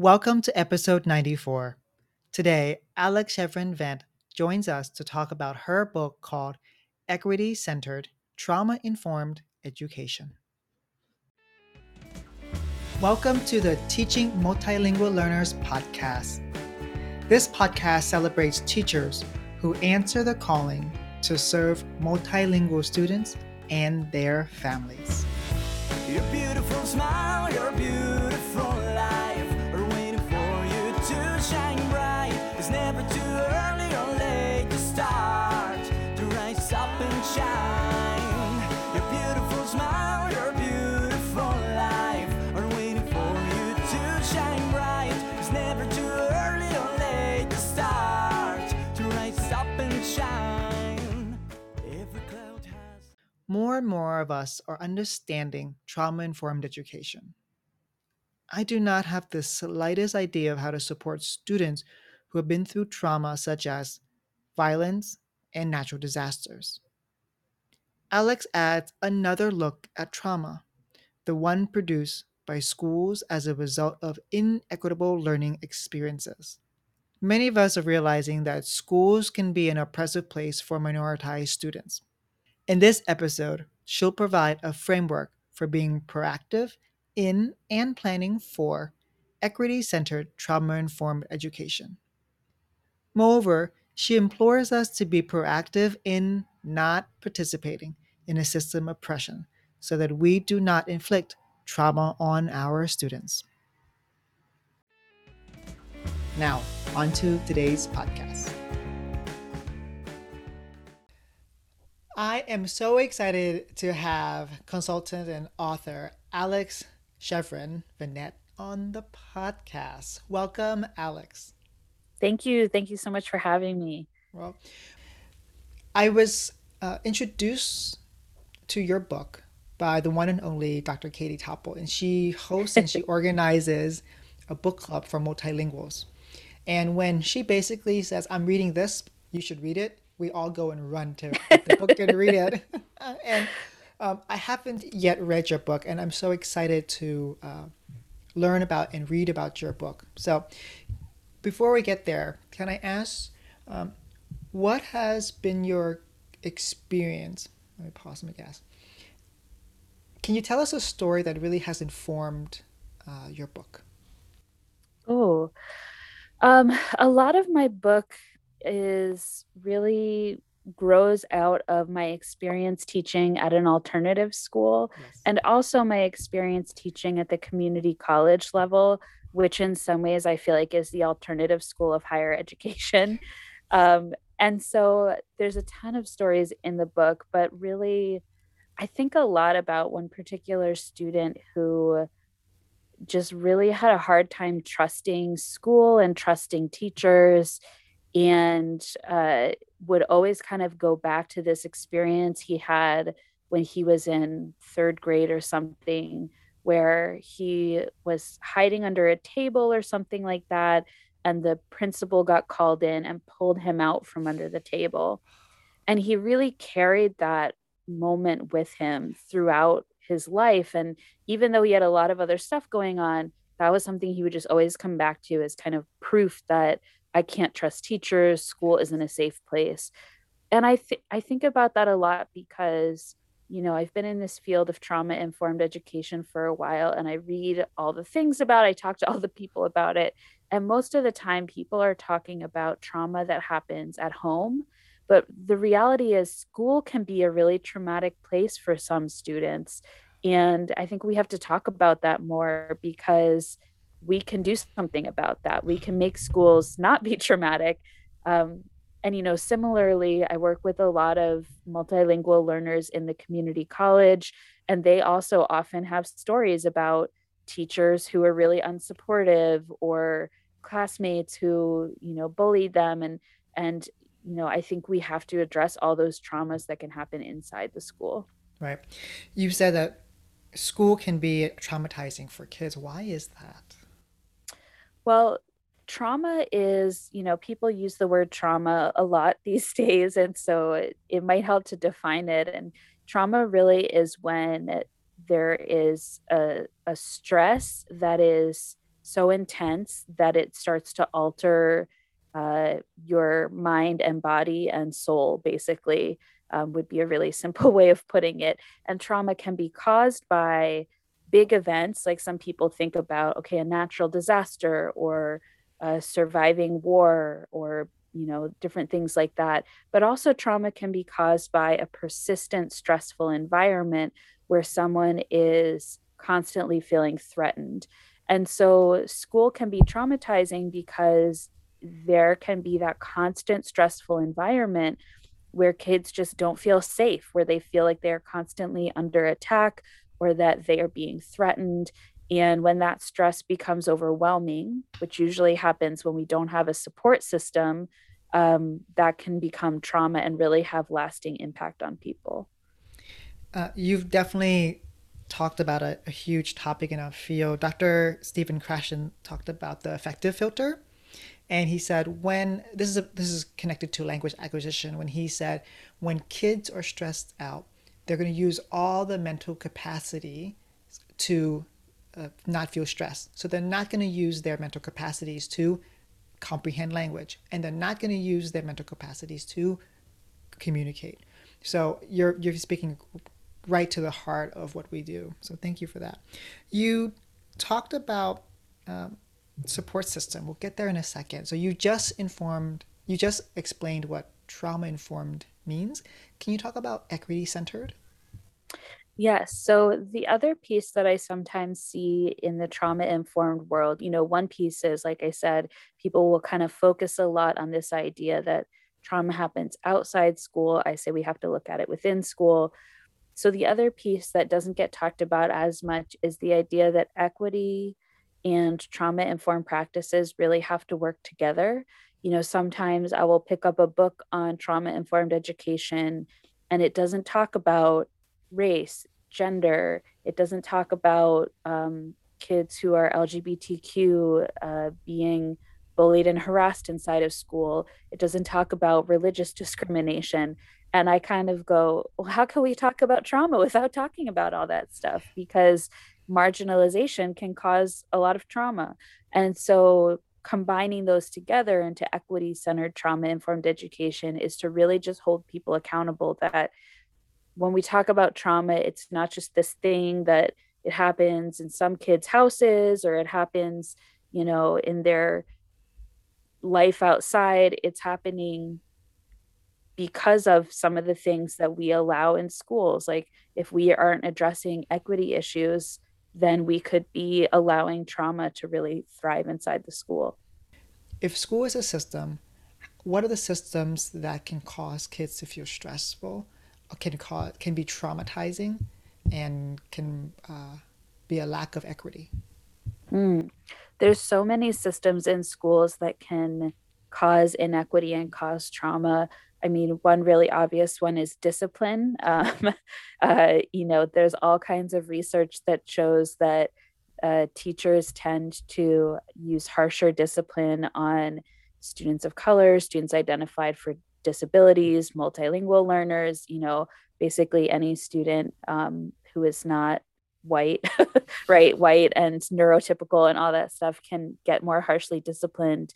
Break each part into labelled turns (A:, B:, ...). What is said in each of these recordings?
A: Welcome to episode 94. Today, Alex Shevrin Venet joins us to talk about her book called Equity Centered Trauma Informed Education. Welcome to the Teaching Multilingual Learners podcast. This podcast celebrates teachers who answer the calling to serve multilingual students and their families. More and more of us are understanding trauma informed education. I do not have the slightest idea of how to support students who have been through trauma such as violence and natural disasters. Alex adds another look at trauma, the one produced by schools as a result of inequitable learning experiences. Many of us are realizing that schools can be an oppressive place for minoritized students. In this episode, she'll provide a framework for being proactive in and planning for equity centered trauma informed education. Moreover, she implores us to be proactive in not participating in a system of oppression so that we do not inflict trauma on our students. Now, on to today's podcast. I am so excited to have consultant and author Alex Shevrin Venet on the podcast. Welcome, Alex.
B: Thank you. Thank you so much for having me.
A: Well, I was uh, introduced to your book by the one and only Dr. Katie Toppel, and she hosts and she organizes a book club for multilinguals. And when she basically says, I'm reading this, you should read it, we all go and run to the book and read it. and um, I haven't yet read your book, and I'm so excited to uh, learn about and read about your book. So, before we get there, can I ask um, what has been your experience? Let me pause my gas. Can you tell us a story that really has informed uh, your book?
B: Oh, um, a lot of my book is really grows out of my experience teaching at an alternative school yes. and also my experience teaching at the community college level which in some ways i feel like is the alternative school of higher education um, and so there's a ton of stories in the book but really i think a lot about one particular student who just really had a hard time trusting school and trusting teachers and uh, would always kind of go back to this experience he had when he was in third grade or something where he was hiding under a table or something like that and the principal got called in and pulled him out from under the table. And he really carried that moment with him throughout his life and even though he had a lot of other stuff going on that was something he would just always come back to as kind of proof that I can't trust teachers, school isn't a safe place. And I th- I think about that a lot because you know, I've been in this field of trauma informed education for a while and I read all the things about it. I talk to all the people about it. And most of the time people are talking about trauma that happens at home. But the reality is school can be a really traumatic place for some students. And I think we have to talk about that more because we can do something about that. We can make schools not be traumatic. Um, and, you know, similarly, I work with a lot of multilingual learners in the community college, and they also often have stories about teachers who are really unsupportive or classmates who, you know, bullied them. And, and, you know, I think we have to address all those traumas that can happen inside the school.
A: Right. You said that school can be traumatizing for kids. Why is that?
B: Well, trauma is, you know, people use the word trauma a lot these days. And so it, it might help to define it. And trauma really is when there is a, a stress that is so intense that it starts to alter uh, your mind and body and soul, basically, um, would be a really simple way of putting it. And trauma can be caused by big events, like some people think about, okay, a natural disaster or uh, surviving war or you know different things like that. But also trauma can be caused by a persistent stressful environment where someone is constantly feeling threatened. And so school can be traumatizing because there can be that constant stressful environment where kids just don't feel safe, where they feel like they're constantly under attack or that they are being threatened. And when that stress becomes overwhelming, which usually happens when we don't have a support system, um, that can become trauma and really have lasting impact on people.
A: Uh, you've definitely talked about a, a, huge topic in our field. Dr. Stephen Krashen talked about the affective filter and he said when this is a, this is connected to language acquisition when he said when kids are stressed out they're going to use all the mental capacity to uh, not feel stressed so they're not going to use their mental capacities to comprehend language and they're not going to use their mental capacities to communicate so you're you're speaking right to the heart of what we do so thank you for that you talked about um, support system. We'll get there in a second. So you just informed, you just explained what trauma informed means. Can you talk about equity centered?
B: Yes. So the other piece that I sometimes see in the trauma informed world, you know, one piece is, like I said, people will kind of focus a lot on this idea that trauma happens outside school. I say we have to look at it within school. So the other piece that doesn't get talked about as much is the idea that equity and trauma informed practices really have to work together. You know, sometimes I will pick up a book on trauma informed education and it doesn't talk about race, gender, it doesn't talk about um, kids who are LGBTQ uh, being bullied and harassed inside of school. It doesn't talk about religious discrimination. And I kind of go, well, how can we talk about trauma without talking about all that stuff? Because marginalization can cause a lot of trauma. And so combining those together into equity centered trauma informed education is to really just hold people accountable that when we talk about trauma, it's not just this thing that it happens in some kids' houses or it happens, you know, in their life outside. It's happening because of some of the things that we allow in schools. Like if we aren't addressing equity issues, then we could be allowing trauma to really thrive inside the school.
A: If school is a system, what are the systems that can cause kids to feel stressful, can cause can be traumatizing, and can uh, be a lack of equity?
B: Mm. There's so many systems in schools that can cause inequity and cause trauma. I mean, one really obvious one is discipline. Um, uh, you know, there's all kinds of research that shows that uh, teachers tend to use harsher discipline on students of color, students identified for disabilities, multilingual learners, you know, basically any student um, who is not white, right? White and neurotypical and all that stuff can get more harshly disciplined.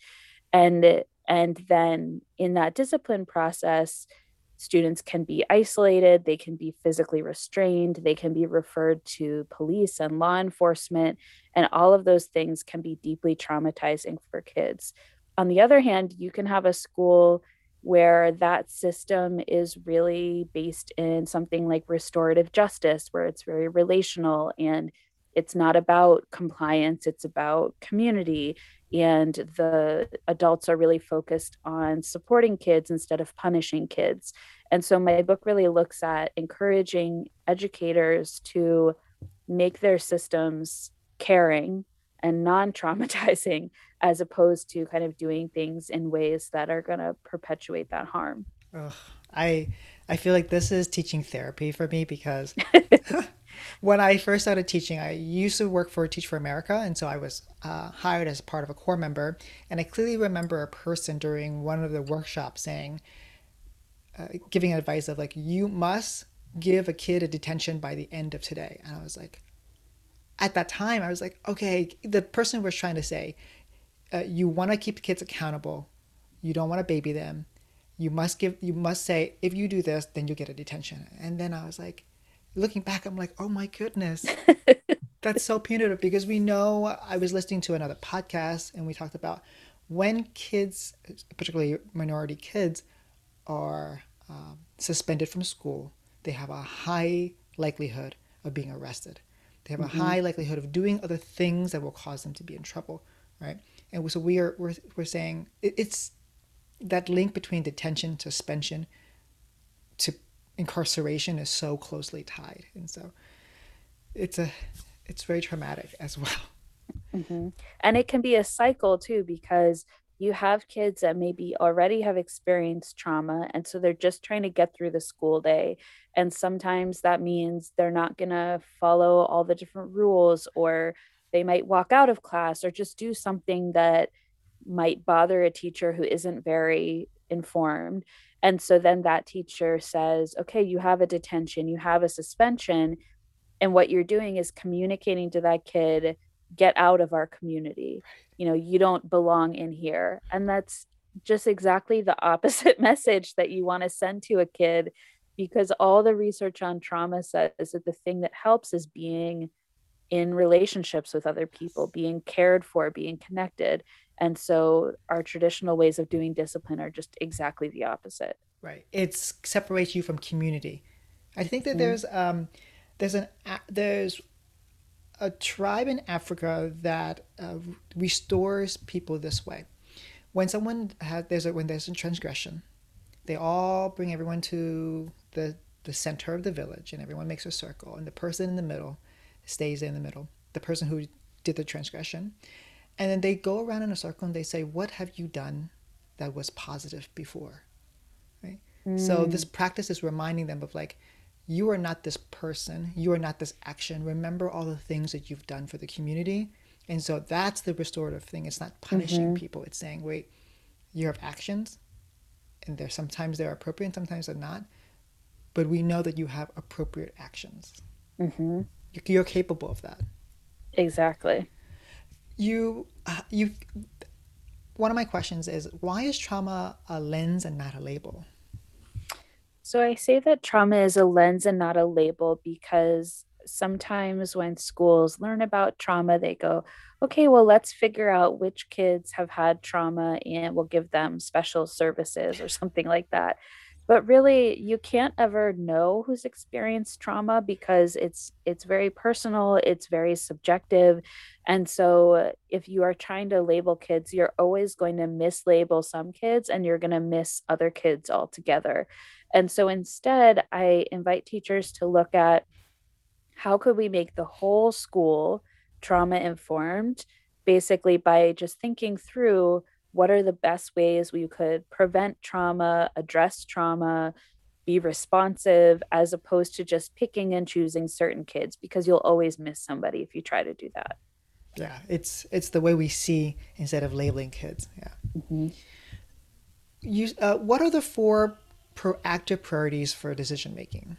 B: And and then in that discipline process, students can be isolated, they can be physically restrained, they can be referred to police and law enforcement, and all of those things can be deeply traumatizing for kids. On the other hand, you can have a school where that system is really based in something like restorative justice, where it's very relational and it's not about compliance, it's about community and the adults are really focused on supporting kids instead of punishing kids. And so my book really looks at encouraging educators to make their systems caring and non traumatizing as opposed to kind of doing things in ways that are going to perpetuate that harm.
A: Ugh, I I feel like this is teaching therapy for me because when I first started teaching, I used to work for Teach for America, and so I was uh, hired as part of a corps member. And I clearly remember a person during one of the workshops saying, uh, giving advice of like, you must give a kid a detention by the end of today. And I was like, at that time, I was like, okay, the person was trying to say, uh, you want to keep kids accountable. You don't want to baby them. You must give. You must say, if you do this, then you get a detention. And then I was like, looking back, I'm like, oh my goodness, that's so punitive because we know. I was listening to another podcast and we talked about when kids, particularly minority kids, are um, suspended from school, they have a high likelihood of being arrested. They have mm-hmm. a high likelihood of doing other things that will cause them to be in trouble, right? And so we are we're, we're saying it's that link between detention, suspension, to incarceration is so closely tied, and so it's a it's very traumatic as well.
B: Mm-hmm. And it can be a cycle too, because you have kids that maybe already have experienced trauma and so they're just trying to get through the school day and sometimes that means they're not going to follow all the different rules or they might walk out of class or just do something that might bother a teacher who isn't very informed and so then that teacher says okay you have a detention you have a suspension and what you're doing is communicating to that kid get out of our community. You know you don't belong in here and that's just exactly the opposite message that you want to send to a kid because all the research on trauma says that the thing that helps is being in relationships with other people being cared for being connected and so our traditional ways of doing discipline are just exactly the opposite
A: right it separates you from community i think that mm-hmm. there's um there's an there's a tribe in Africa that uh, restores people this way. When someone has there's a when there's a transgression, they all bring everyone to the the center of the village, and everyone makes a circle, and the person in the middle stays in the middle. The person who did the transgression, and then they go around in a circle and they say, "What have you done that was positive before?" Right. Mm. So this practice is reminding them of like you are not this person, you are not this action. Remember all the things that you've done for the community. And so that's the restorative thing. It's not punishing mm-hmm. people, it's saying, wait, you have actions, and there sometimes they're appropriate, and sometimes they're not. But we know that you have appropriate actions. Mm-hmm. You're capable of that.
B: Exactly.
A: You, uh, you. One of my questions is why is trauma a lens and not a label?
B: So I say that trauma is a lens and not a label because sometimes when schools learn about trauma, they go, okay, well, let's figure out which kids have had trauma and we'll give them special services or something like that. But really, you can't ever know who's experienced trauma because it's it's very personal, it's very subjective. And so if you are trying to label kids, you're always going to mislabel some kids and you're going to miss other kids altogether. And so instead, I invite teachers to look at how could we make the whole school trauma informed, basically by just thinking through what are the best ways we could prevent trauma, address trauma, be responsive, as opposed to just picking and choosing certain kids, because you'll always miss somebody if you try to do that.
A: Yeah, it's it's the way we see instead of labeling kids. Yeah. Mm-hmm. You, uh, what are the four proactive priorities for decision making?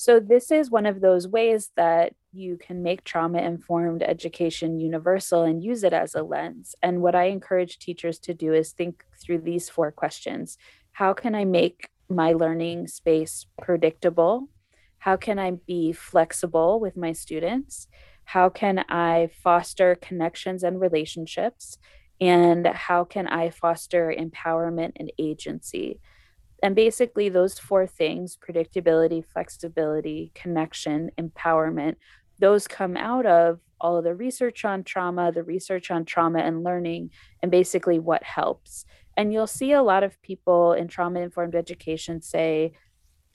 B: So, this is one of those ways that you can make trauma informed education universal and use it as a lens. And what I encourage teachers to do is think through these four questions How can I make my learning space predictable? How can I be flexible with my students? How can I foster connections and relationships? And how can I foster empowerment and agency? And basically those four things predictability flexibility connection empowerment those come out of all of the research on trauma the research on trauma and learning and basically what helps. And you'll see a lot of people in trauma informed education say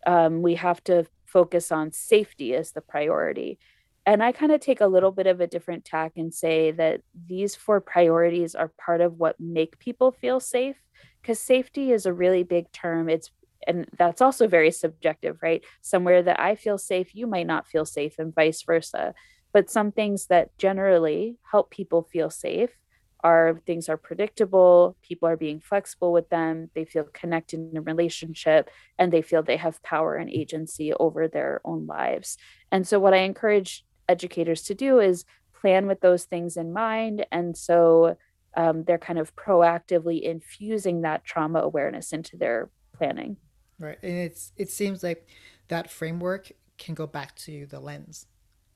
B: um, we have to focus on safety as the priority. And i kind of take a little bit of a different tack and say that these four priorities are part of what make people feel safe because safety is a really big term it's and that's also very subjective right somewhere that i feel safe you might not feel safe and vice versa but some things that generally help people feel safe are things are predictable people are being flexible with them they feel connected in a relationship and they feel they have power and agency over their own lives and so what i encourage educators to do is plan with those things in mind. And so um, they're kind of proactively infusing that trauma awareness into their planning.
A: Right. And it's it seems like that framework can go back to the lens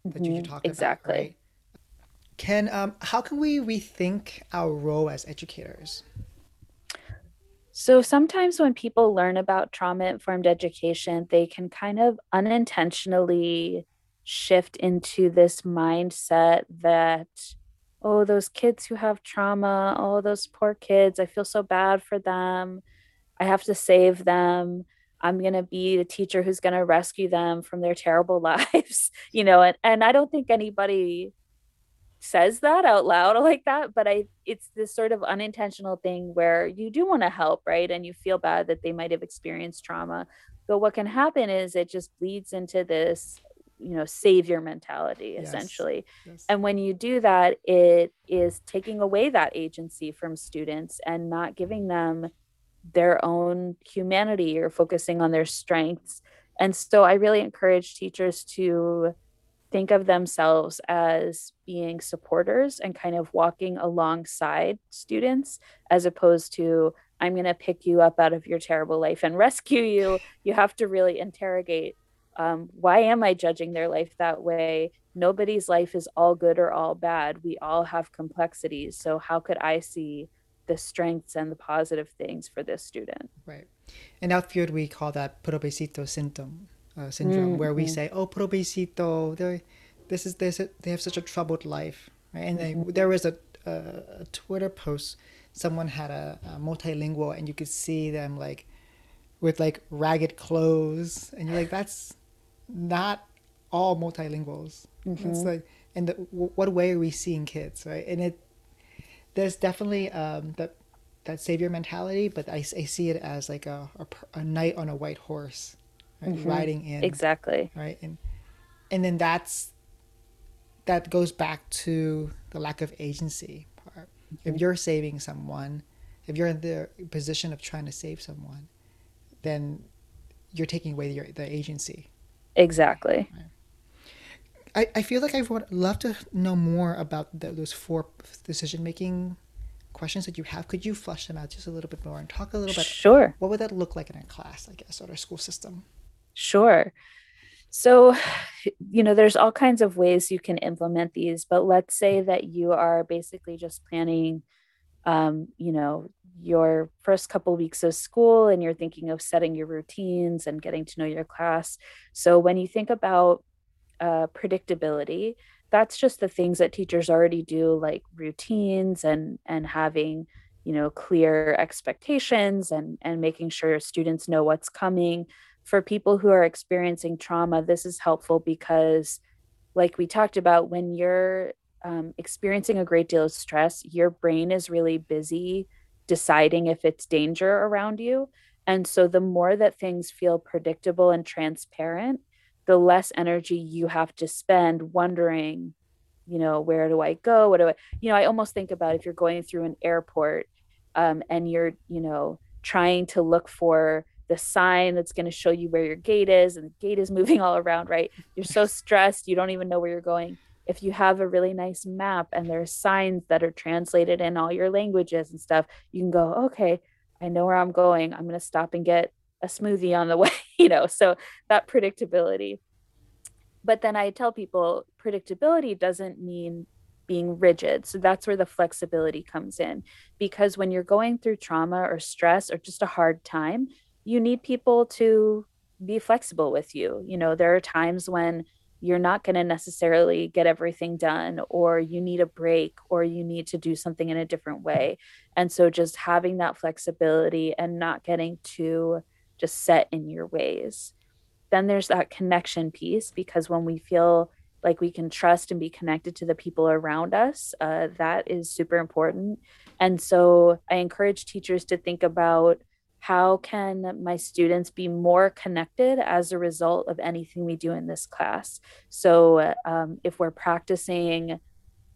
A: that mm-hmm. you talked
B: exactly.
A: about. Right? Can um, how can we rethink our role as educators?
B: So sometimes when people learn about trauma informed education, they can kind of unintentionally shift into this mindset that, oh, those kids who have trauma, oh, those poor kids, I feel so bad for them. I have to save them. I'm going to be the teacher who's going to rescue them from their terrible lives, you know, and, and I don't think anybody says that out loud like that but i it's this sort of unintentional thing where you do want to help right and you feel bad that they might have experienced trauma but what can happen is it just bleeds into this you know savior mentality yes. essentially yes. and when you do that it is taking away that agency from students and not giving mm-hmm. them their own humanity or focusing on their strengths and so i really encourage teachers to think of themselves as being supporters and kind of walking alongside students as opposed to i'm going to pick you up out of your terrible life and rescue you you have to really interrogate um, why am i judging their life that way nobody's life is all good or all bad we all have complexities so how could i see the strengths and the positive things for this student
A: right in outfield we call that pobrecito symptom uh, syndrome, mm-hmm. where we mm-hmm. say, "Oh, they this is this they have such a troubled life," right? And mm-hmm. they, there was a, a, a, Twitter post. Someone had a, a, multilingual, and you could see them like with like ragged clothes, and you're like, "That's not all multilinguals." Mm-hmm. It's like, and the, what way are we seeing kids, right? And it there's definitely um, that that savior mentality, but I, I see it as like a, a, a knight on a white horse right? mm-hmm. riding in
B: exactly
A: right and and then that's that goes back to the lack of agency part mm-hmm. if you're saving someone if you're in the position of trying to save someone then you're taking away your the agency
B: exactly?
A: I, I feel like I would love to know more about the, those four decision making questions that you have. Could you flush them out just a little bit more and talk a little bit?
B: Sure.
A: What would that look like in a class, I guess, or a school system?
B: Sure. So, you know, there's all kinds of ways you can implement these, but let's say that you are basically just planning, um, you know, your first couple weeks of school and you're thinking of setting your routines and getting to know your class. So, when you think about uh, predictability, that's just the things that teachers already do, like routines and and having you know clear expectations and and making sure students know what's coming for people who are experiencing trauma, this is helpful because, like we talked about, when you're um, experiencing a great deal of stress, your brain is really busy deciding if it's danger around you. And so, the more that things feel predictable and transparent, the less energy you have to spend wondering, you know, where do I go? What do I, you know, I almost think about if you're going through an airport um, and you're, you know, trying to look for the sign that's going to show you where your gate is and the gate is moving all around right you're so stressed you don't even know where you're going if you have a really nice map and there's signs that are translated in all your languages and stuff you can go okay i know where i'm going i'm going to stop and get a smoothie on the way you know so that predictability but then i tell people predictability doesn't mean being rigid. So that's where the flexibility comes in. Because when you're going through trauma or stress or just a hard time, you need people to be flexible with you. You know, there are times when you're not going to necessarily get everything done, or you need a break, or you need to do something in a different way. And so just having that flexibility and not getting too just set in your ways. Then there's that connection piece because when we feel like we can trust and be connected to the people around us, uh, that is super important. And so I encourage teachers to think about how can my students be more connected as a result of anything we do in this class so um, if we're practicing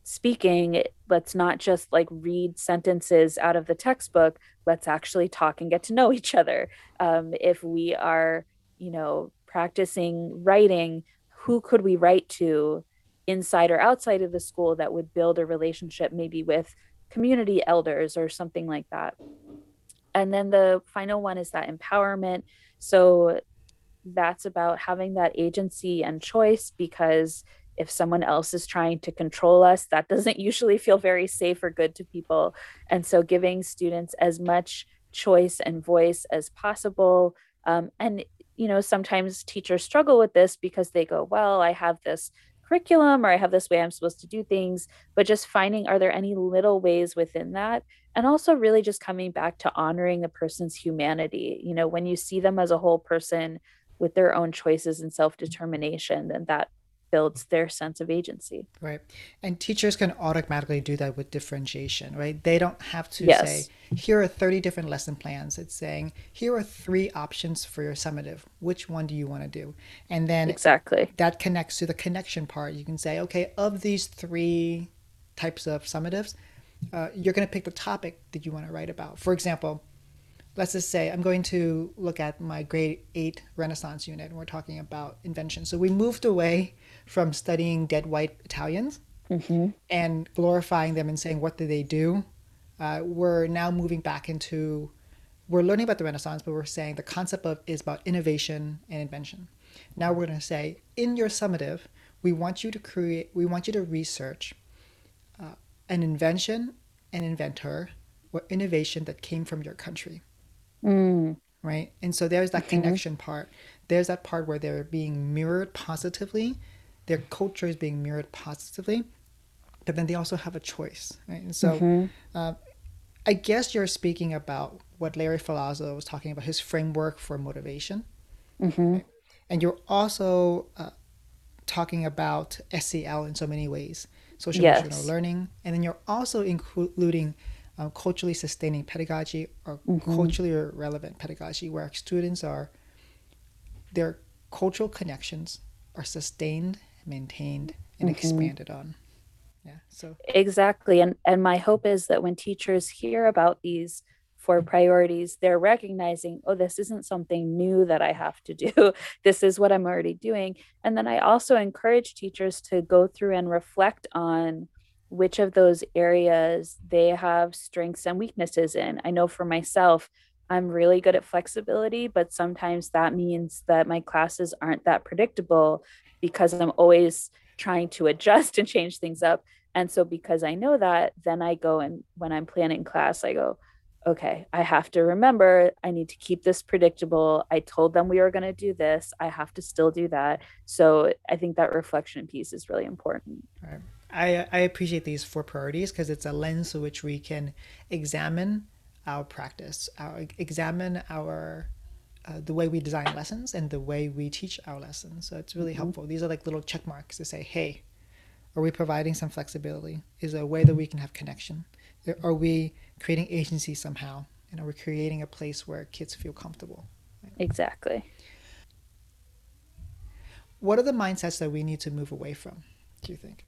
B: speaking let's not just like read sentences out of the textbook let's actually talk and get to know each other um, if we are you know practicing writing who could we write to inside or outside of the school that would build a relationship maybe with community elders or something like that. And then the final one is that empowerment. So that's about having that agency and choice because if someone else is trying to control us, that doesn't usually feel very safe or good to people. And so giving students as much choice and voice as possible. Um, and, you know, sometimes teachers struggle with this because they go, well, I have this curriculum or I have this way I'm supposed to do things, but just finding are there any little ways within that? And also, really just coming back to honoring the person's humanity. You know, when you see them as a whole person with their own choices and self determination, then that builds their sense of agency.
A: Right. And teachers can automatically do that with differentiation, right? They don't have to yes. say, here are 30 different lesson plans. It's saying, here are three options for your summative. Which one do you want to do? And then
B: exactly
A: that connects to the connection part. You can say, okay, of these three types of summatives, uh, you're going to pick the topic that you want to write about. For example, let's just say I'm going to look at my grade eight Renaissance unit and we're talking about invention. So we moved away from studying dead white Italians mm-hmm. and glorifying them and saying, what do they do? Uh, we're now moving back into, we're learning about the Renaissance, but we're saying the concept of is about innovation and invention. Now we're going to say, in your summative, we want you to create, we want you to research uh, an invention, an inventor, or innovation that came from your country. Mm. Right. And so there's that mm-hmm. connection part. There's that part where they're being mirrored positively, their culture is being mirrored positively, but then they also have a choice. Right. And so mm-hmm. uh, I guess you're speaking about what Larry Ferlazzo was talking about, his framework for motivation. Mm-hmm. Right? And you're also uh, talking about SEL in so many ways social yes. emotional learning. And then you're also including um, culturally sustaining pedagogy or mm-hmm. culturally relevant pedagogy, where students are, their cultural connections are sustained, maintained, and mm-hmm. expanded on. Yeah. So
B: exactly, and and my hope is that when teachers hear about these four priorities, they're recognizing, oh, this isn't something new that I have to do. this is what I'm already doing. And then I also encourage teachers to go through and reflect on which of those areas they have strengths and weaknesses in. I know for myself, I'm really good at flexibility, but sometimes that means that my classes aren't that predictable because I'm always trying to adjust and change things up. And so, because I know that, then I go and when I'm planning class, I go, okay, I have to remember I need to keep this predictable. I told them we were going to do this. I have to still do that. So, I think that reflection piece is really important.
A: I, I appreciate these four priorities because it's a lens through which we can examine our practice, our examine our uh, the way we design lessons and the way we teach our lessons. So it's really mm-hmm. helpful. These are like little check marks to say, hey, are we providing some flexibility? Is there a way that we can have connection? Are we creating agency somehow? And are we creating a place where kids feel comfortable?
B: Exactly.
A: What are the mindsets that we need to move away from, do you think?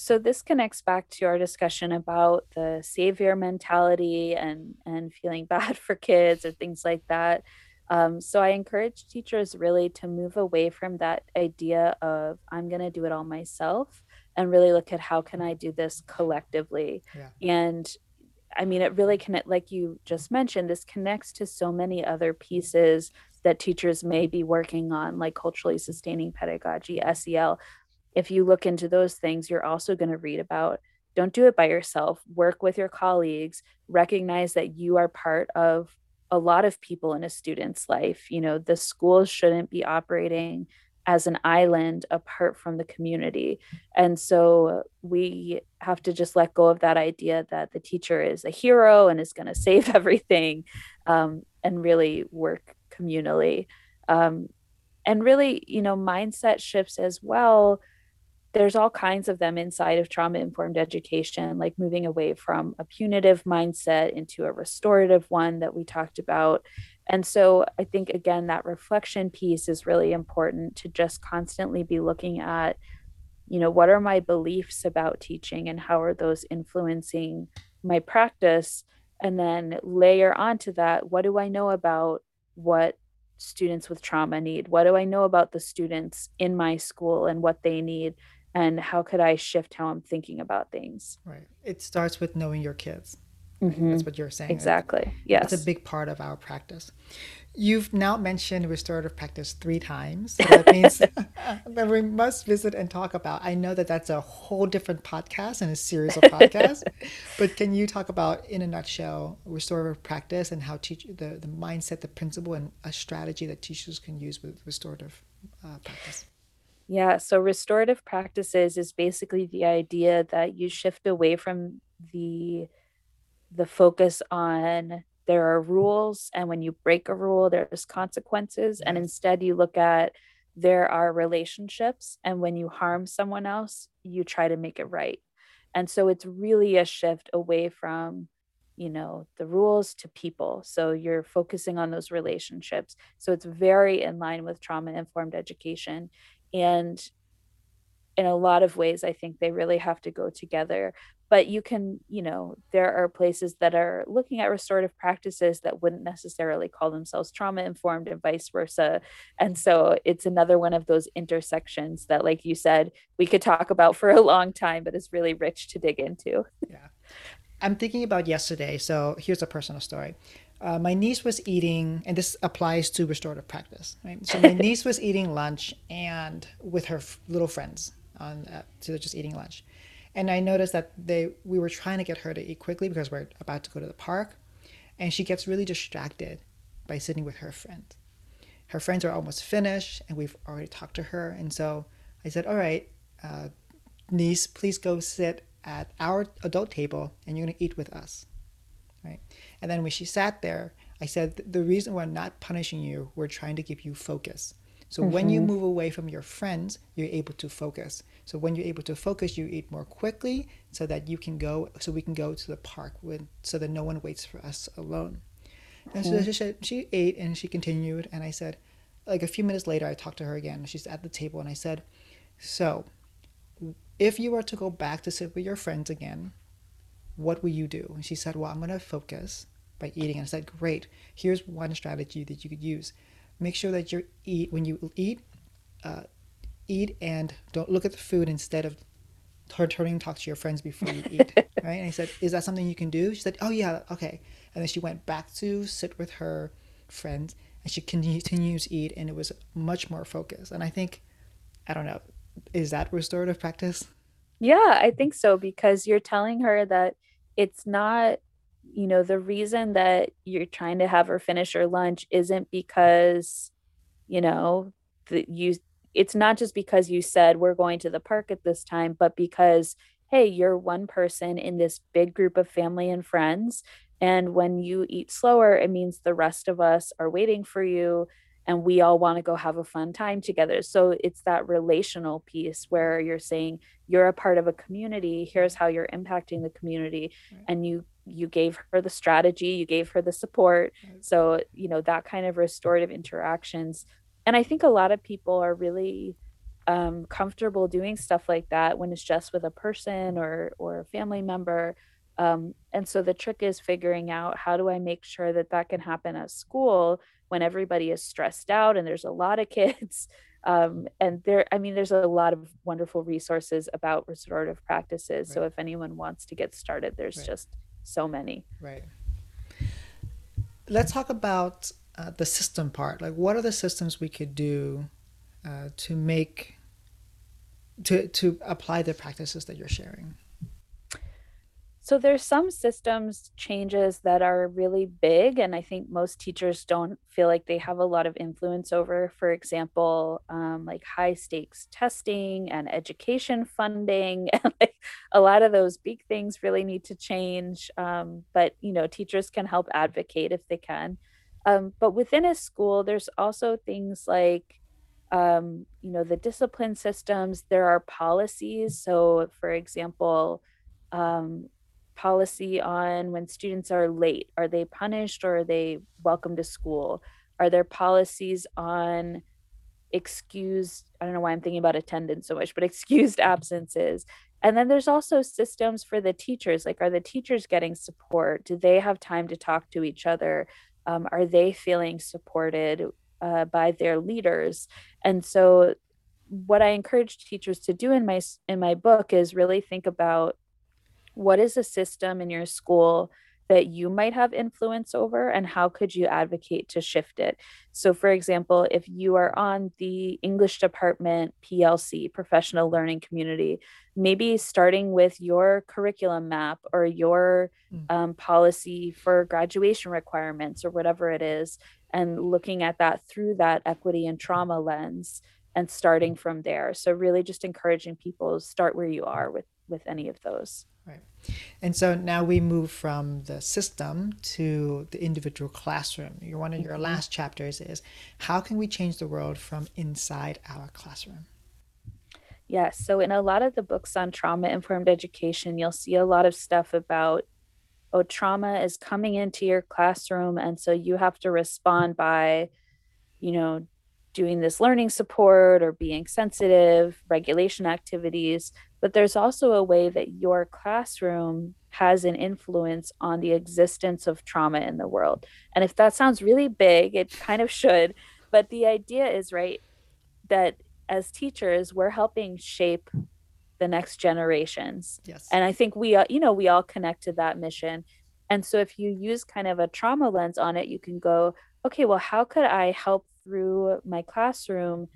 B: So this connects back to our discussion about the savior mentality and and feeling bad for kids or things like that. Um, so I encourage teachers really to move away from that idea of I'm going to do it all myself and really look at how can I do this collectively. Yeah. And I mean, it really connect, like you just mentioned, this connects to so many other pieces that teachers may be working on, like culturally sustaining pedagogy, SEL, if you look into those things, you're also going to read about don't do it by yourself, work with your colleagues, recognize that you are part of a lot of people in a student's life. You know, the schools shouldn't be operating as an island apart from the community. And so we have to just let go of that idea that the teacher is a hero and is going to save everything um, and really work communally. Um, and really, you know, mindset shifts as well there's all kinds of them inside of trauma informed education, like moving away from a punitive mindset into a restorative one that we talked about. And so I think, again, that reflection piece is really important to just constantly be looking at, you know, what are my beliefs about teaching and how are those influencing my practice? And then layer onto that, what do I know about what students with trauma need? What do I know about the students in my school and what they need? And how could i shift how i'm thinking about things
A: right it starts with knowing your kids
B: mm-hmm.
A: that's what you're saying
B: exactly yes
A: it's a big part of our practice You've now mentioned restorative practice three times. So that means that we must visit and talk about. I know that that's a whole different podcast and a series of podcasts, but can you talk about, in a nutshell, restorative practice and how teach the, the mindset, the principle, and a strategy that teachers can use with restorative uh, practice?
B: Yeah, so restorative practices is basically the idea that you shift away from the the focus on there are rules and when you break a rule there's consequences and instead you look at there are relationships and when you harm someone else you try to make it right. And so it's really a shift away from you know the rules to people. So you're focusing on those relationships. So it's very in line with trauma informed education and in a lot of ways i think they really have to go together. But you can you know there are places that are looking at restorative practices that wouldn't necessarily call themselves trauma informed and vice versa. And so it's another one of those intersections that like you said we could talk about for a long time but it's really rich to dig into.
A: Yeah. I'm thinking about yesterday. So here's a personal story uh, my niece was eating, and this applies to restorative practice. Right? So my niece was eating lunch and with her f- little friends on, uh, so they're just eating lunch, and I noticed that they we were trying to get her to eat quickly because we're about to go to the park, and she gets really distracted by sitting with her friends. Her friends are almost finished, and we've already talked to her, and so I said, "All right, uh, niece, please go sit at our adult table, and you're gonna eat with us." And then when she sat there, I said, "The reason we're not punishing you, we're trying to give you focus." So mm-hmm. when you mm-hmm. move away from your friends, you're able to focus. So when you're able to focus, you eat more quickly so that you can go, so we can go to the park with, so that no one waits for us alone. And so mm-hmm. she, she ate and she continued. And I said, like a few minutes later, I talked to her again. She's at the table and I said, so if you were to go back to sit with your friends again, what will you do? And she said, well, I'm going to focus by eating. And I said, great. Here's one strategy that you could use. Make sure that you eat when you eat uh, eat and don't look at the food instead of turning to talk to your friends before you eat right? And i said is that something you can do? She said oh yeah okay. And then she went back to sit with her friends and she continues to eat and it was much more focused. And i think i don't know is that restorative practice?
B: Yeah i think so because you're telling her that it's not you know, the reason that you're trying to have her finish her lunch isn't because, you know, that you it's not just because you said we're going to the park at this time, but because hey, you're one person in this big group of family and friends. And when you eat slower, it means the rest of us are waiting for you and we all want to go have a fun time together. So it's that relational piece where you're saying you're a part of a community, here's how you're impacting the community right. and you you gave her the strategy, you gave her the support. Right. So, you know, that kind of restorative interactions. And I think a lot of people are really um, comfortable doing stuff like that when it's just with a person or or a family member. Um, and so the trick is figuring out how do I make sure that that can happen at school when everybody is stressed out and there's a lot of kids. Um, and there, I mean, there's a lot of wonderful resources about restorative practices. Right. So if anyone wants to get started, there's right. just so many.
A: Right. Let's talk about uh, the system part. Like, what are the systems we could do uh, to make to to apply the practices that you're sharing?
B: So there's some systems changes that are really big, and I think most teachers don't feel like they have a lot of influence over. For example, um, like high stakes testing and education funding, and like a lot of those big things really need to change. Um, but you know, teachers can help advocate if they can. Um, but within a school, there's also things like um, you know the discipline systems. There are policies. So, for example um, policy on when students are late? Are they punished or are they welcome to school? Are there policies on excused, I don't know why I'm thinking about attendance so much, but excused absences? And then there's also systems for the teachers. Like, are the teachers getting support? Do they have time to talk to each other? Um, are they feeling supported uh, by their leaders? And so what I encourage teachers to do in my in my book is really think about what is a system in your school that you might have influence over and how could you advocate to shift it? So for example if you are on the english department plc professional learning community maybe starting with your curriculum map or your mm. um, policy for graduation requirements or whatever it is and looking at that through that equity and trauma lens and starting from there. So really just encouraging people start where you are with with any of those
A: Right. And so now we move from the system to the individual classroom. Your one of your mm-hmm. last chapters is how can we change the world from inside our classroom?
B: Yes. So in a lot of the books on trauma informed education, you'll see a lot of stuff about oh trauma is coming into your classroom and so you have to respond by you know doing this learning support or being sensitive, regulation activities, but there's also a way that your classroom has an influence on the existence of trauma in the world. And if that sounds really big, it kind of should, but the idea is right that as teachers, we're helping shape the next generations.
A: Yes.
B: And I think we, uh, you know, we all connect to that mission. And so if you use kind of a trauma lens on it, you can go, okay, well, how could I help through my classroom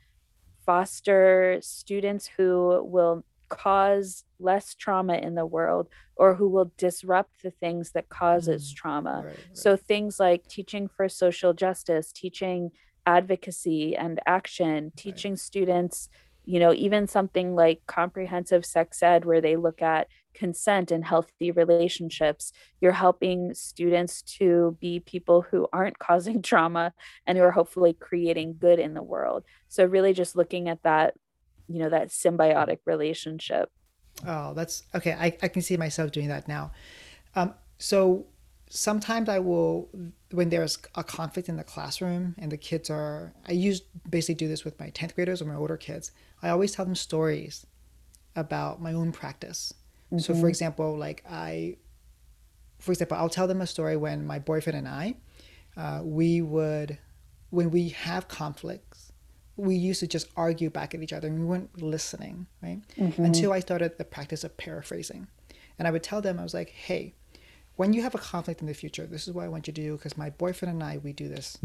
B: foster students who will cause less trauma in the world or who will disrupt the things that causes mm, trauma right, right. so things like teaching for social justice teaching advocacy and action teaching right. students you know even something like comprehensive sex ed where they look at consent and healthy relationships. You're helping students to be people who aren't causing trauma and who are hopefully creating good in the world. So really just looking at that you know that symbiotic relationship.
A: Oh that's okay. I, I can see myself doing that now. Um, so sometimes i will when there's a conflict in the classroom and the kids are i use basically do this with my 10th graders or my older kids. I always tell them stories about my own practice mm-hmm. so for mm-hmm. example like i for example i'll tell them a story when my boyfriend and i uh, we would when we have conflicts we used to just argue back at each other and we weren't listening, right? Mm-hmm. Until I started the practice of paraphrasing. And I would tell them, I was like, hey, when you have a conflict in the future, this is what I want you to do because my boyfriend and I, we do this.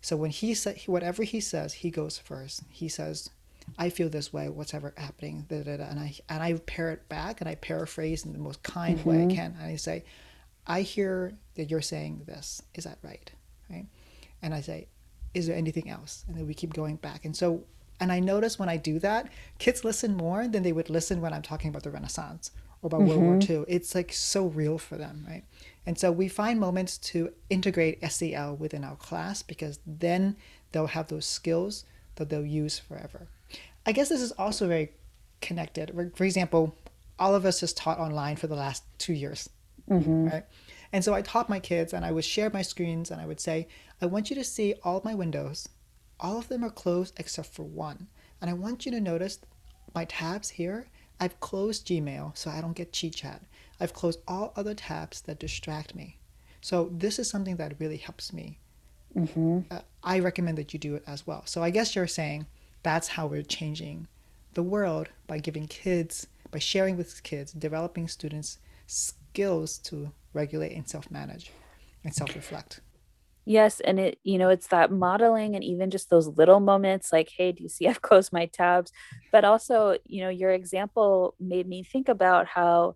A: So when he said, whatever he says, he goes first. He says, I feel this way, what's ever happening, da, da, da. and I and I parrot back and I paraphrase in the most kind mm-hmm. way I mm-hmm. can, and I say, I hear that you're saying this. Is that right? Right? And I say, is there anything else? And then we keep going back. And so, and I notice when I do that, kids listen more than they would listen when I'm talking about the Renaissance or about mm-hmm. World War II. Mm-hmm. It's like so real for them, right? And so we find moments to integrate SEL within our class because then they'll have those skills that they'll use forever. I guess this is also very connected. For example, all of us has taught online for the last two years, mm-hmm. right? And so I taught my kids and I would share my screens and I would say, I want you to see all my windows. All of them are closed except for one. And I want you to notice my tabs here. I've closed Gmail so I don't get cheat chat. I've closed all other tabs that distract me. So this is something that really helps me. Mm-hmm. Uh, I recommend that you do it as well. So I guess you're saying that's how we're changing the world by giving kids, by sharing with kids, developing students skills to regulate and self-manage and self-reflect.
B: Yes and it you know it's that modeling and even just those little moments like hey do you see i've closed my tabs? But also you know your example made me think about how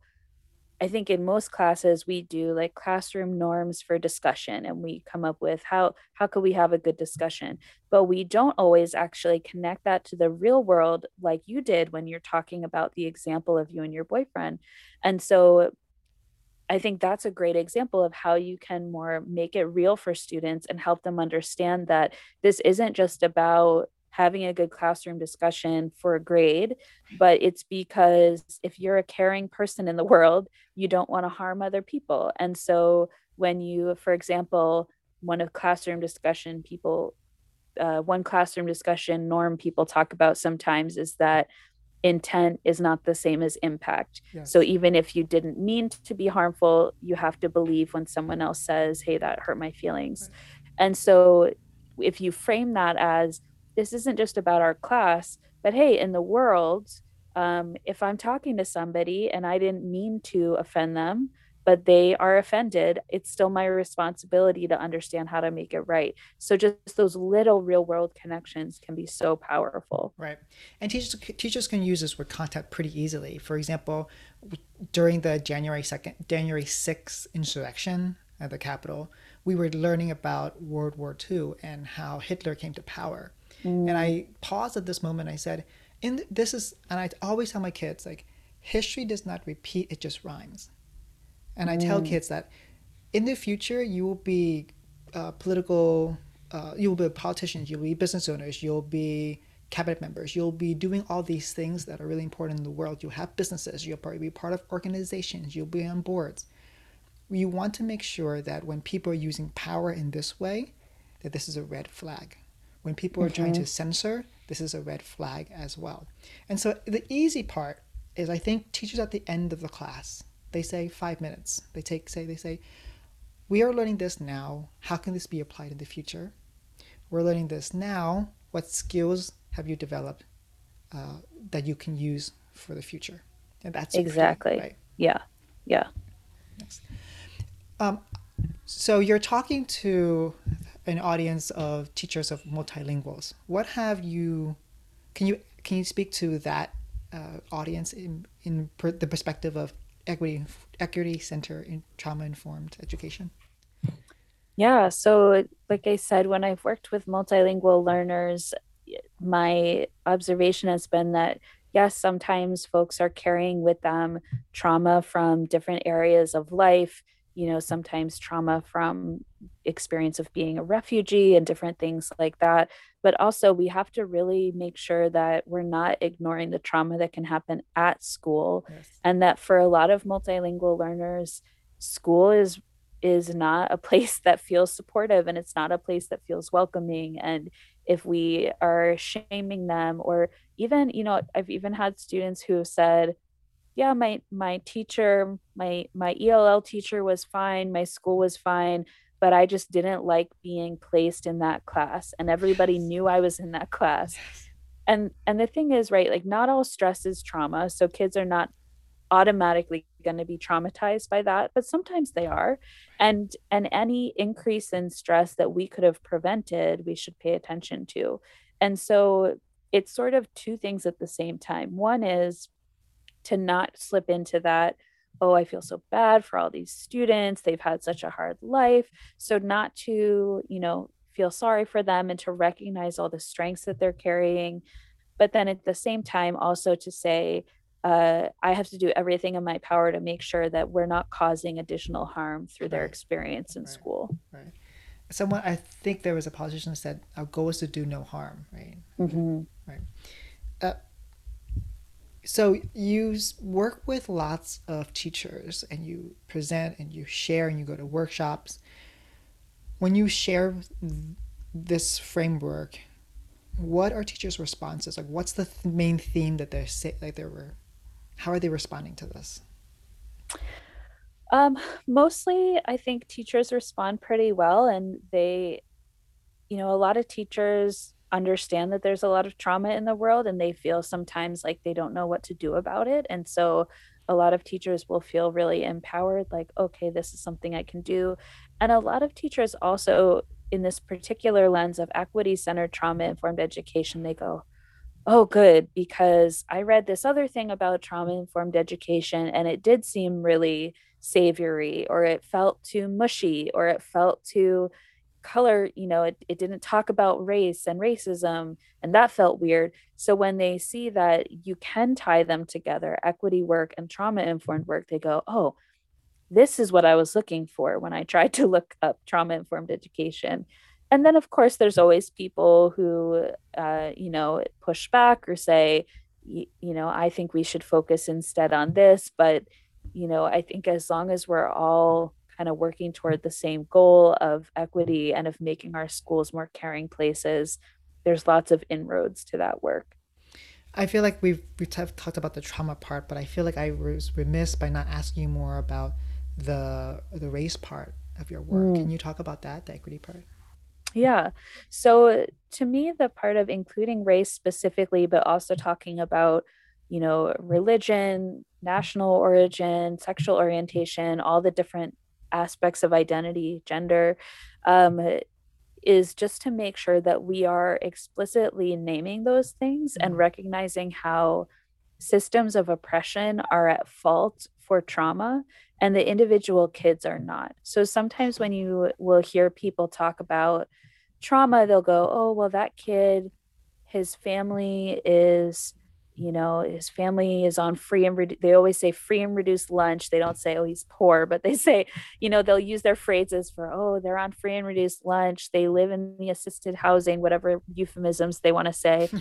B: i think in most classes we do like classroom norms for discussion and we come up with how how could we have a good discussion? But we don't always actually connect that to the real world like you did when you're talking about the example of you and your boyfriend. And so I think that's a great example of how you can more make it real for students and help them understand that this isn't just about having a good classroom discussion for a grade, but it's because if you're a caring person in the world, you don't want to harm other people. And so when you, for example, one of classroom discussion people, uh, one classroom discussion norm people talk about sometimes is that intent is not the same as impact. Yes. So even if you didn't mean to be harmful, you have to believe when someone else says, "Hey, that hurt my feelings." Right. And so if you frame that as this isn't just about our class, but hey in the world um, if i'm talking to somebody and i didn't mean to offend them but they are offended it's still my responsibility to understand how to make it right. So just those little real world connections can be so powerful.
A: Right. And teachers teachers can use this word contact pretty easily. For example during the january 2nd january 6th insurrection at the capitol we were learning about world war ii and how hitler came to power mm. and i paused at this moment i said in this is and i always tell my kids like history does not repeat it just rhymes and I tell mm. kids that in the future, you will be uh, political, uh, you will be politicians, you'll be business owners, you'll be cabinet members, you'll be doing all these things that are really important in the world. You'll have businesses, you'll probably be part of organizations, you'll be on boards. You want to make sure that when people are using power in this way, that this is a red flag. When people are mm-hmm. trying to mm-hmm. censor, this is a red flag as well. And so the easy part is I think teachers at the end of the class they say five minutes. They take say they say, we are learning this now. How can this be applied in the future? We're learning this now. What skills have you developed uh, that you can use for the future?
B: And that's exactly right. Yeah, yeah.
A: Yes. Um, so you're talking to an audience of teachers of multilinguals. What have you? Can you can you speak to that uh, audience in in per, the perspective of equity equity center in trauma informed education
B: yeah so like i said when i've worked with multilingual learners my observation has been that yes sometimes folks are carrying with them trauma from different areas of life you know sometimes trauma from experience of being a refugee and different things like that but also we have to really make sure that we're not ignoring the trauma that can happen at school yes. and that for a lot of multilingual learners school is is not a place that feels supportive and it's not a place that feels welcoming and if we are shaming them or even you know i've even had students who have said yeah my my teacher my my ell teacher was fine my school was fine but i just didn't like being placed in that class and everybody yes. knew i was in that class. Yes. and and the thing is right like not all stress is trauma so kids are not automatically going to be traumatized by that but sometimes they are. And and any increase in stress that we could have prevented we should pay attention to. And so it's sort of two things at the same time. One is to not slip into that oh i feel so bad for all these students they've had such a hard life so not to you know feel sorry for them and to recognize all the strengths that they're carrying but then at the same time also to say uh, i have to do everything in my power to make sure that we're not causing additional harm through right. their experience in
A: right.
B: school
A: right someone i think there was a politician said our goal is to do no harm right mm-hmm. right uh, so you work with lots of teachers and you present and you share and you go to workshops. When you share this framework what are teachers responses? Like what's the th- main theme that they're say like they were how are they responding to this?
B: Um mostly i think teachers respond pretty well and they you know a lot of teachers understand that there's a lot of trauma in the world and they feel sometimes like they don't know what to do about it. And so a lot of teachers will feel really empowered, like, okay, this is something I can do. And a lot of teachers also, in this particular lens of equity centered trauma informed education, they go, oh, good, because I read this other thing about trauma informed education and it did seem really savory, or it felt too mushy, or it felt too color you know it, it didn't talk about race and racism and that felt weird. So when they see that you can tie them together equity work and trauma informed work they go oh this is what i was looking for when i tried to look up trauma informed education. And then of course there's always people who uh, you know push back or say you know i think we should focus instead on this but you know i think as long as we're all kind of working toward the same goal of equity and of making our schools more caring places, there's lots of inroads to that work.
A: I feel like we've we've talked about the trauma part, but I feel like I was remiss by not asking you more about the the race part of your work. Mm. Can you talk about that, the equity part?
B: Yeah. So to me, the part of including race specifically, but also talking about, you know, religion, national origin, sexual orientation, all the different aspects of identity, gender, um, is just to make sure that we are explicitly naming those things and
A: Mm.
B: recognizing how systems of oppression are at fault for trauma and the individual kids are not. So sometimes when you will hear people talk about trauma, they'll go, "Oh, well, that kid, his family is, you know, his family is on free and redu-" they always say free and reduced lunch. They don't say, "Oh, he's poor," but they say, you know, they'll use their phrases for, "Oh, they're on free and reduced lunch. They live in the assisted housing," whatever euphemisms they want to say.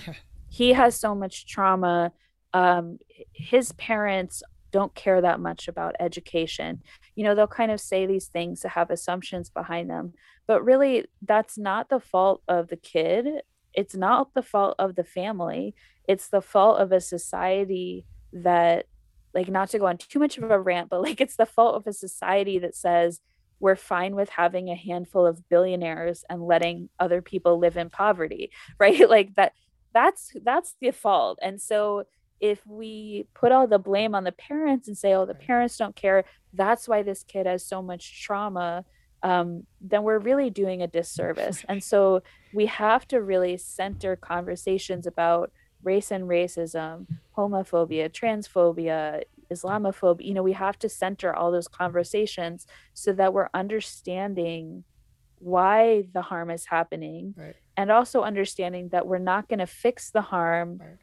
B: He has so much trauma. Um, his parents don't care that much about education. You know, they'll kind of say these things to have assumptions behind them, but really that's not the fault of the kid. It's not the fault of the family. It's the fault of a society that like not to go on too much of a rant, but like it's the fault of a society that says we're fine with having a handful of billionaires and letting other people live in poverty, right? Like that that's that's the fault. And so if we put all the blame on the parents and say, oh, the parents don't care, that's why this kid has so much trauma, um, then we're really doing a disservice. And so we have to really center conversations about race and racism, homophobia, transphobia, Islamophobia. You know, we have to center all those conversations so that we're understanding why the harm is happening
A: Right.
B: and also understanding that we're not going to fix the harm
A: Right.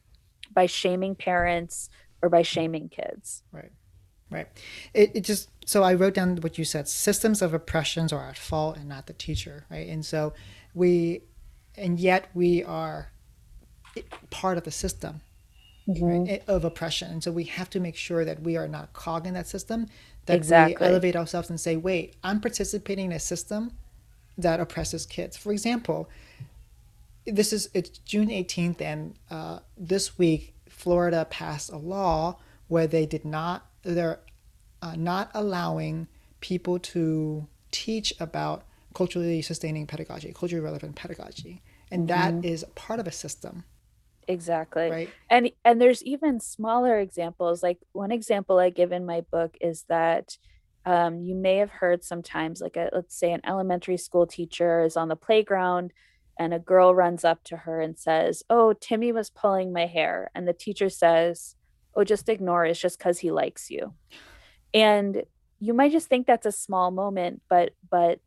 B: by shaming parents or by shaming kids.
A: Right. Right. It, it just so I wrote down what you said. Systems of oppressions are at fault and not the teacher, right? And so we, and yet we are part of the system right, of oppression, and so we have to make sure that we are not cog in that system. That
B: Exactly.
A: we elevate ourselves and say, "Wait, I'm participating in a system that oppresses kids." For example, this is it's June 18th, and uh, this week Florida passed a law where they did not they're uh, not allowing people to teach about culturally sustaining pedagogy, culturally relevant pedagogy, and that is part of a system,
B: Exactly.
A: right?
B: And and there's even smaller examples. Like one example I give in my book is that um, you may have heard sometimes, like a, let's say an elementary school teacher is on the playground and a girl runs up to her and says, "Oh, Timmy was pulling my hair." And the teacher says, "Oh, just ignore it. It's just because he likes you." And you might just think that's a small moment, but but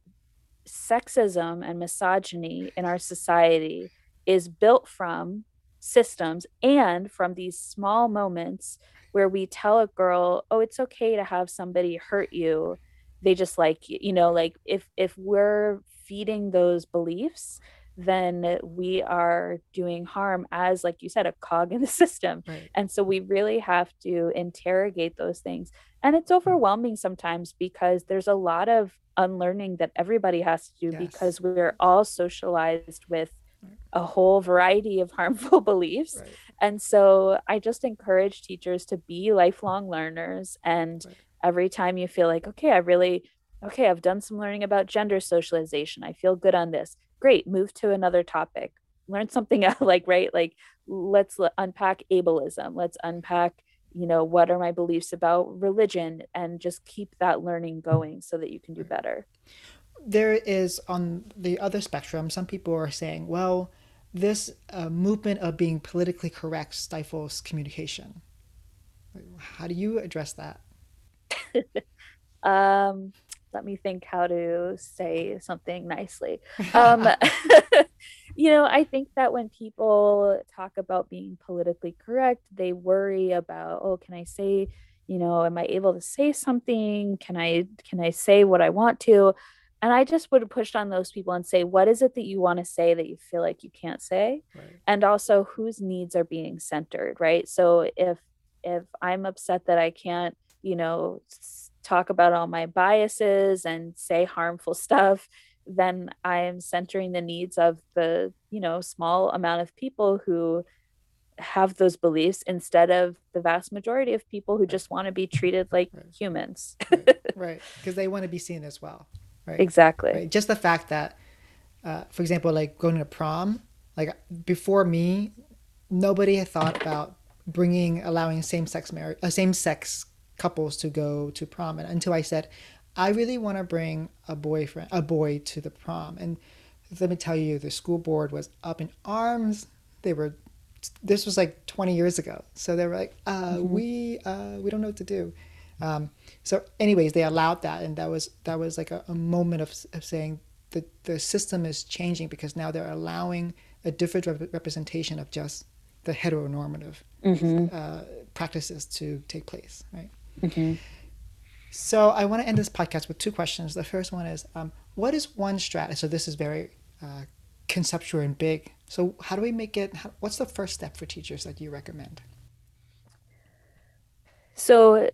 B: sexism and misogyny in our society is built from systems and from these small moments where we tell a girl, "Oh, it's okay to have somebody hurt you. They just like you." Know, like if if we're feeding those beliefs, then we are doing harm as like you said a cog in the system.
A: Right.
B: And so we really have to interrogate those things. And it's mm-hmm. overwhelming sometimes because there's a lot of unlearning that everybody has to do
A: Yes.
B: because we're all socialized with a whole variety of harmful beliefs.
A: Right.
B: And so I just encourage teachers to be lifelong learners. And
A: Right.
B: every time you feel like, okay, I really, okay, I've done some learning about gender socialization. I feel good on this. Great, move to another topic. Learn something else, like, right? Like, let's l- unpack ableism. Let's unpack, you know, what are my beliefs about religion and just keep that learning going so that you can do better.
A: there is on the other spectrum some people are saying well this uh, movement of being politically correct stifles communication how do you address that
B: Um, let me think how to say something nicely. Um, you know, I think that when people talk about being politically correct, they worry about, oh, can I say, you know, am I able to say something? Can I can I say what I want to? And I just would push on those people and say, what is it that you want to say that you feel like you can't say?
A: right
B: and also whose needs are being centered right so if if i'm upset that i can't you know talk about all my biases and say harmful stuff then i am centering the needs of the you know small amount of people who have those beliefs instead of the vast majority of people who just want to be treated like
A: Right.
B: humans.
A: Right. Right. Because they want to be seen as well right?
B: Exactly.
A: Right. Just the fact that uh, for example, like going to prom, like before me, nobody had thought about bringing allowing same sex marriage, uh, same sex couples to go to prom, and until I said, I really want to bring a boyfriend, a boy to the prom, and let me tell you, the school board was up in arms. They were, this was like 20 years ago, so they were like, uh, mm-hmm. we uh, we don't know what to do. Um, so, anyways, they allowed that, and that was that was like a, a moment of, of saying the the system is changing because now they're allowing a different rep- representation of just the heteronormative mm-hmm. uh, practices to take place, right? Mm-hmm. So I want to end this podcast with two questions. The first one is, um, what is one strategy? So this is very uh, conceptual and big. So how do we make it? How, what's the first step for teachers that you recommend?
B: So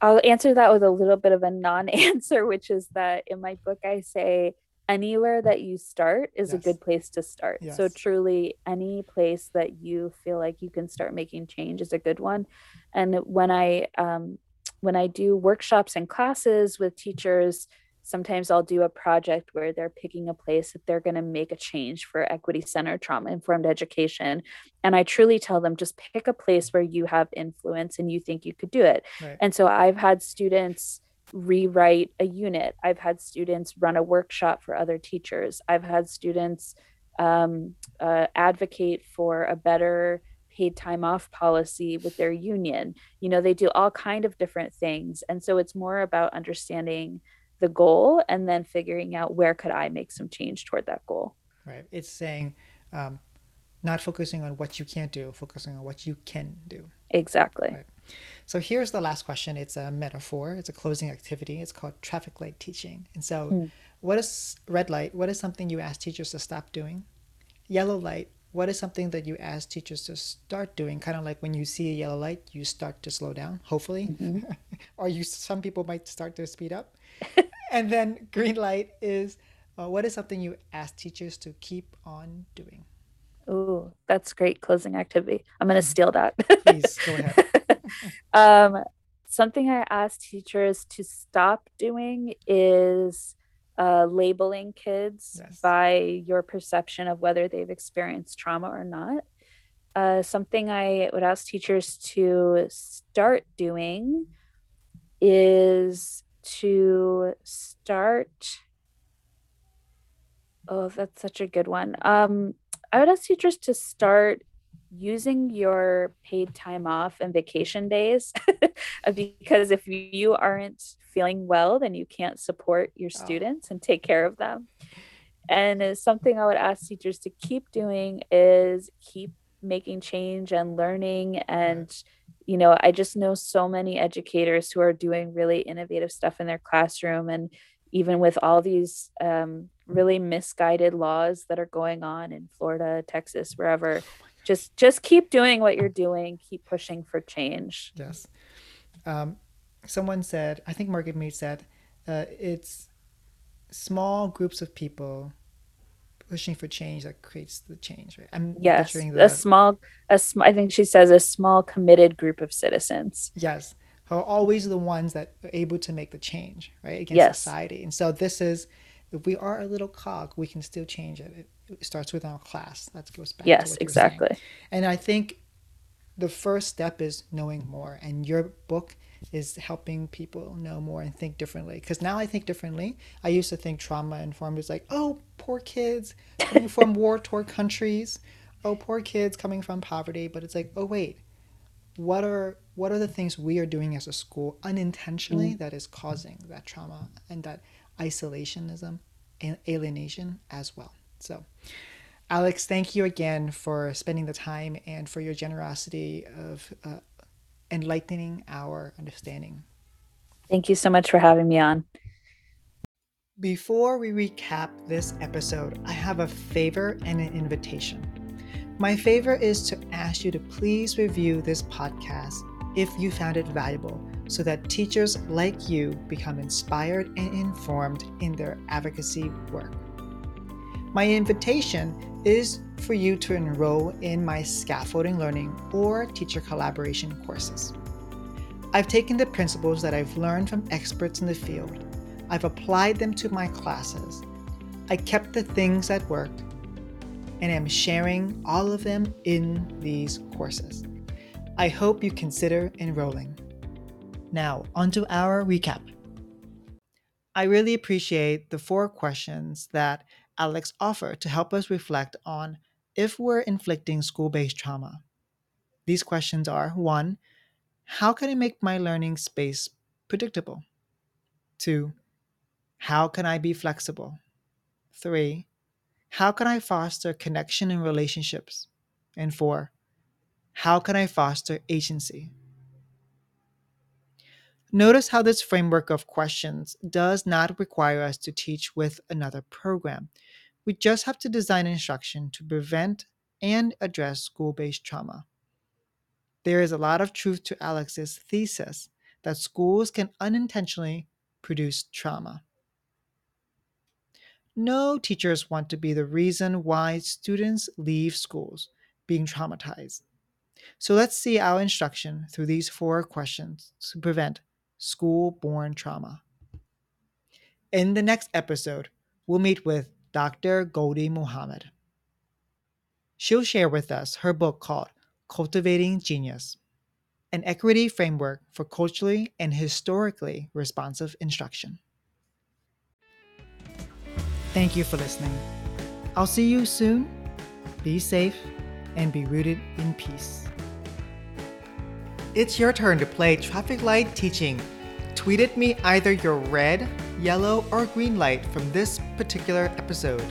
B: I'll answer that with a little bit of a non-answer, which is that in my book I say anywhere that you start is yes. a good place to start. Yes. So truly any place that you feel like you can start making change is a good one. And when I um, when I do workshops and classes with teachers, sometimes I'll do a project where they're picking a place that they're going to make a change for equity centered trauma informed education. And I truly tell them just pick a place where you have influence and you think you could do it. Right. And so I've had students rewrite a unit. I've had students run a workshop for other teachers. I've had students um, uh, advocate for a better paid time off policy with their union. You know, they do all kind of different things. And so it's more about understanding the goal and then figuring out where could I make some change toward that goal.
A: Right. It's saying um, not focusing on what you can't do, focusing on what you can do.
B: Exactly. Right.
A: So here's the last question. It's a metaphor. It's a closing activity. It's called traffic light teaching. And so, mm. what is red light? What is something you ask teachers to stop doing? Yellow light. What is something that you ask teachers to start doing? Kind of like when you see a yellow light, you start to slow down. Hopefully, mm-hmm. or you some people might start to speed up. and then green light is uh, what is something you ask teachers to keep on doing?
B: Oh, that's great closing activity. I'm going to mm-hmm. steal that.
A: Please go ahead.
B: um, something I ask teachers to stop doing is uh, labeling kids yes. by your perception of whether they've experienced trauma or not. Uh, something I would ask teachers to start doing is to start. Oh, that's such a good one. Um, I would ask teachers to start using your paid time off and vacation days because if you aren't feeling well then you can't support your oh. students oh. and take care of them and something i would ask teachers to keep doing is keep making change and learning and you know i just know so many educators who are doing really innovative stuff in their classroom and even with all these um, really misguided laws that are going on in florida texas wherever oh just just keep doing what you're doing. Keep pushing for change.
A: Yes. Um, someone said i think margaret mead said uh, it's small groups of people pushing for change that creates the change right?
B: I'm yes. the... a small a sm- i think she says a small committed group of citizens.
A: Yes. Who are always the ones that are able to make the change right against yes. society. And so this is if we are a little cog we can still change it, starts with our class. That goes back.
B: Yes, exactly.
A: And I think the first step is knowing more, and your book is helping people know more and think differently. Because now I think differently. I used to think trauma informed is like, oh, poor kids coming from war torn countries. Oh, poor kids coming from poverty. But it's like, oh wait, what are what are the things we are doing as a school unintentionally mm. that is causing that trauma and that isolationism and alienation as well. So, Alex, thank you again for spending the time and for your generosity of uh, enlightening our understanding.
B: Thank you so much for having me on.
A: Before we recap this episode, I have a favor and an invitation. My favor is to ask you to please review this podcast if you found it valuable so that teachers like you become inspired and informed in their advocacy work. My invitation is for you to enroll in my scaffolding learning or teacher collaboration courses. I've taken the principles that I've learned from experts in the field, I've applied them to my classes, I kept the things that worked and am sharing all of them in these courses. I hope you consider enrolling. Now, onto our recap. I really appreciate the four questions that Alex offer to help us reflect on if we're inflicting school based trauma. These questions are 1. How can I make my learning space predictable? 2. How can I be flexible? 3. How can I foster connection and relationships? And 4. How can I foster agency? Notice how this framework of questions does not require us to teach with another program. We just have to design instruction to prevent and address school based trauma. There is a lot of truth to Alex's thesis that schools can unintentionally produce trauma. No teachers want to be the reason why students leave schools being traumatized. So let's see our instruction through these four questions to prevent school borne trauma. In the next episode, we'll meet with Dr. Gholdy Muhammad. She'll share with us her book called Cultivating Genius An Equity Framework for Culturally and Historically Responsive Instruction. Thank you for listening. I'll see you soon. Be safe and be rooted in peace. It's your turn to play traffic light teaching. Tweet at me either your red, yellow, or green light from this particular episode.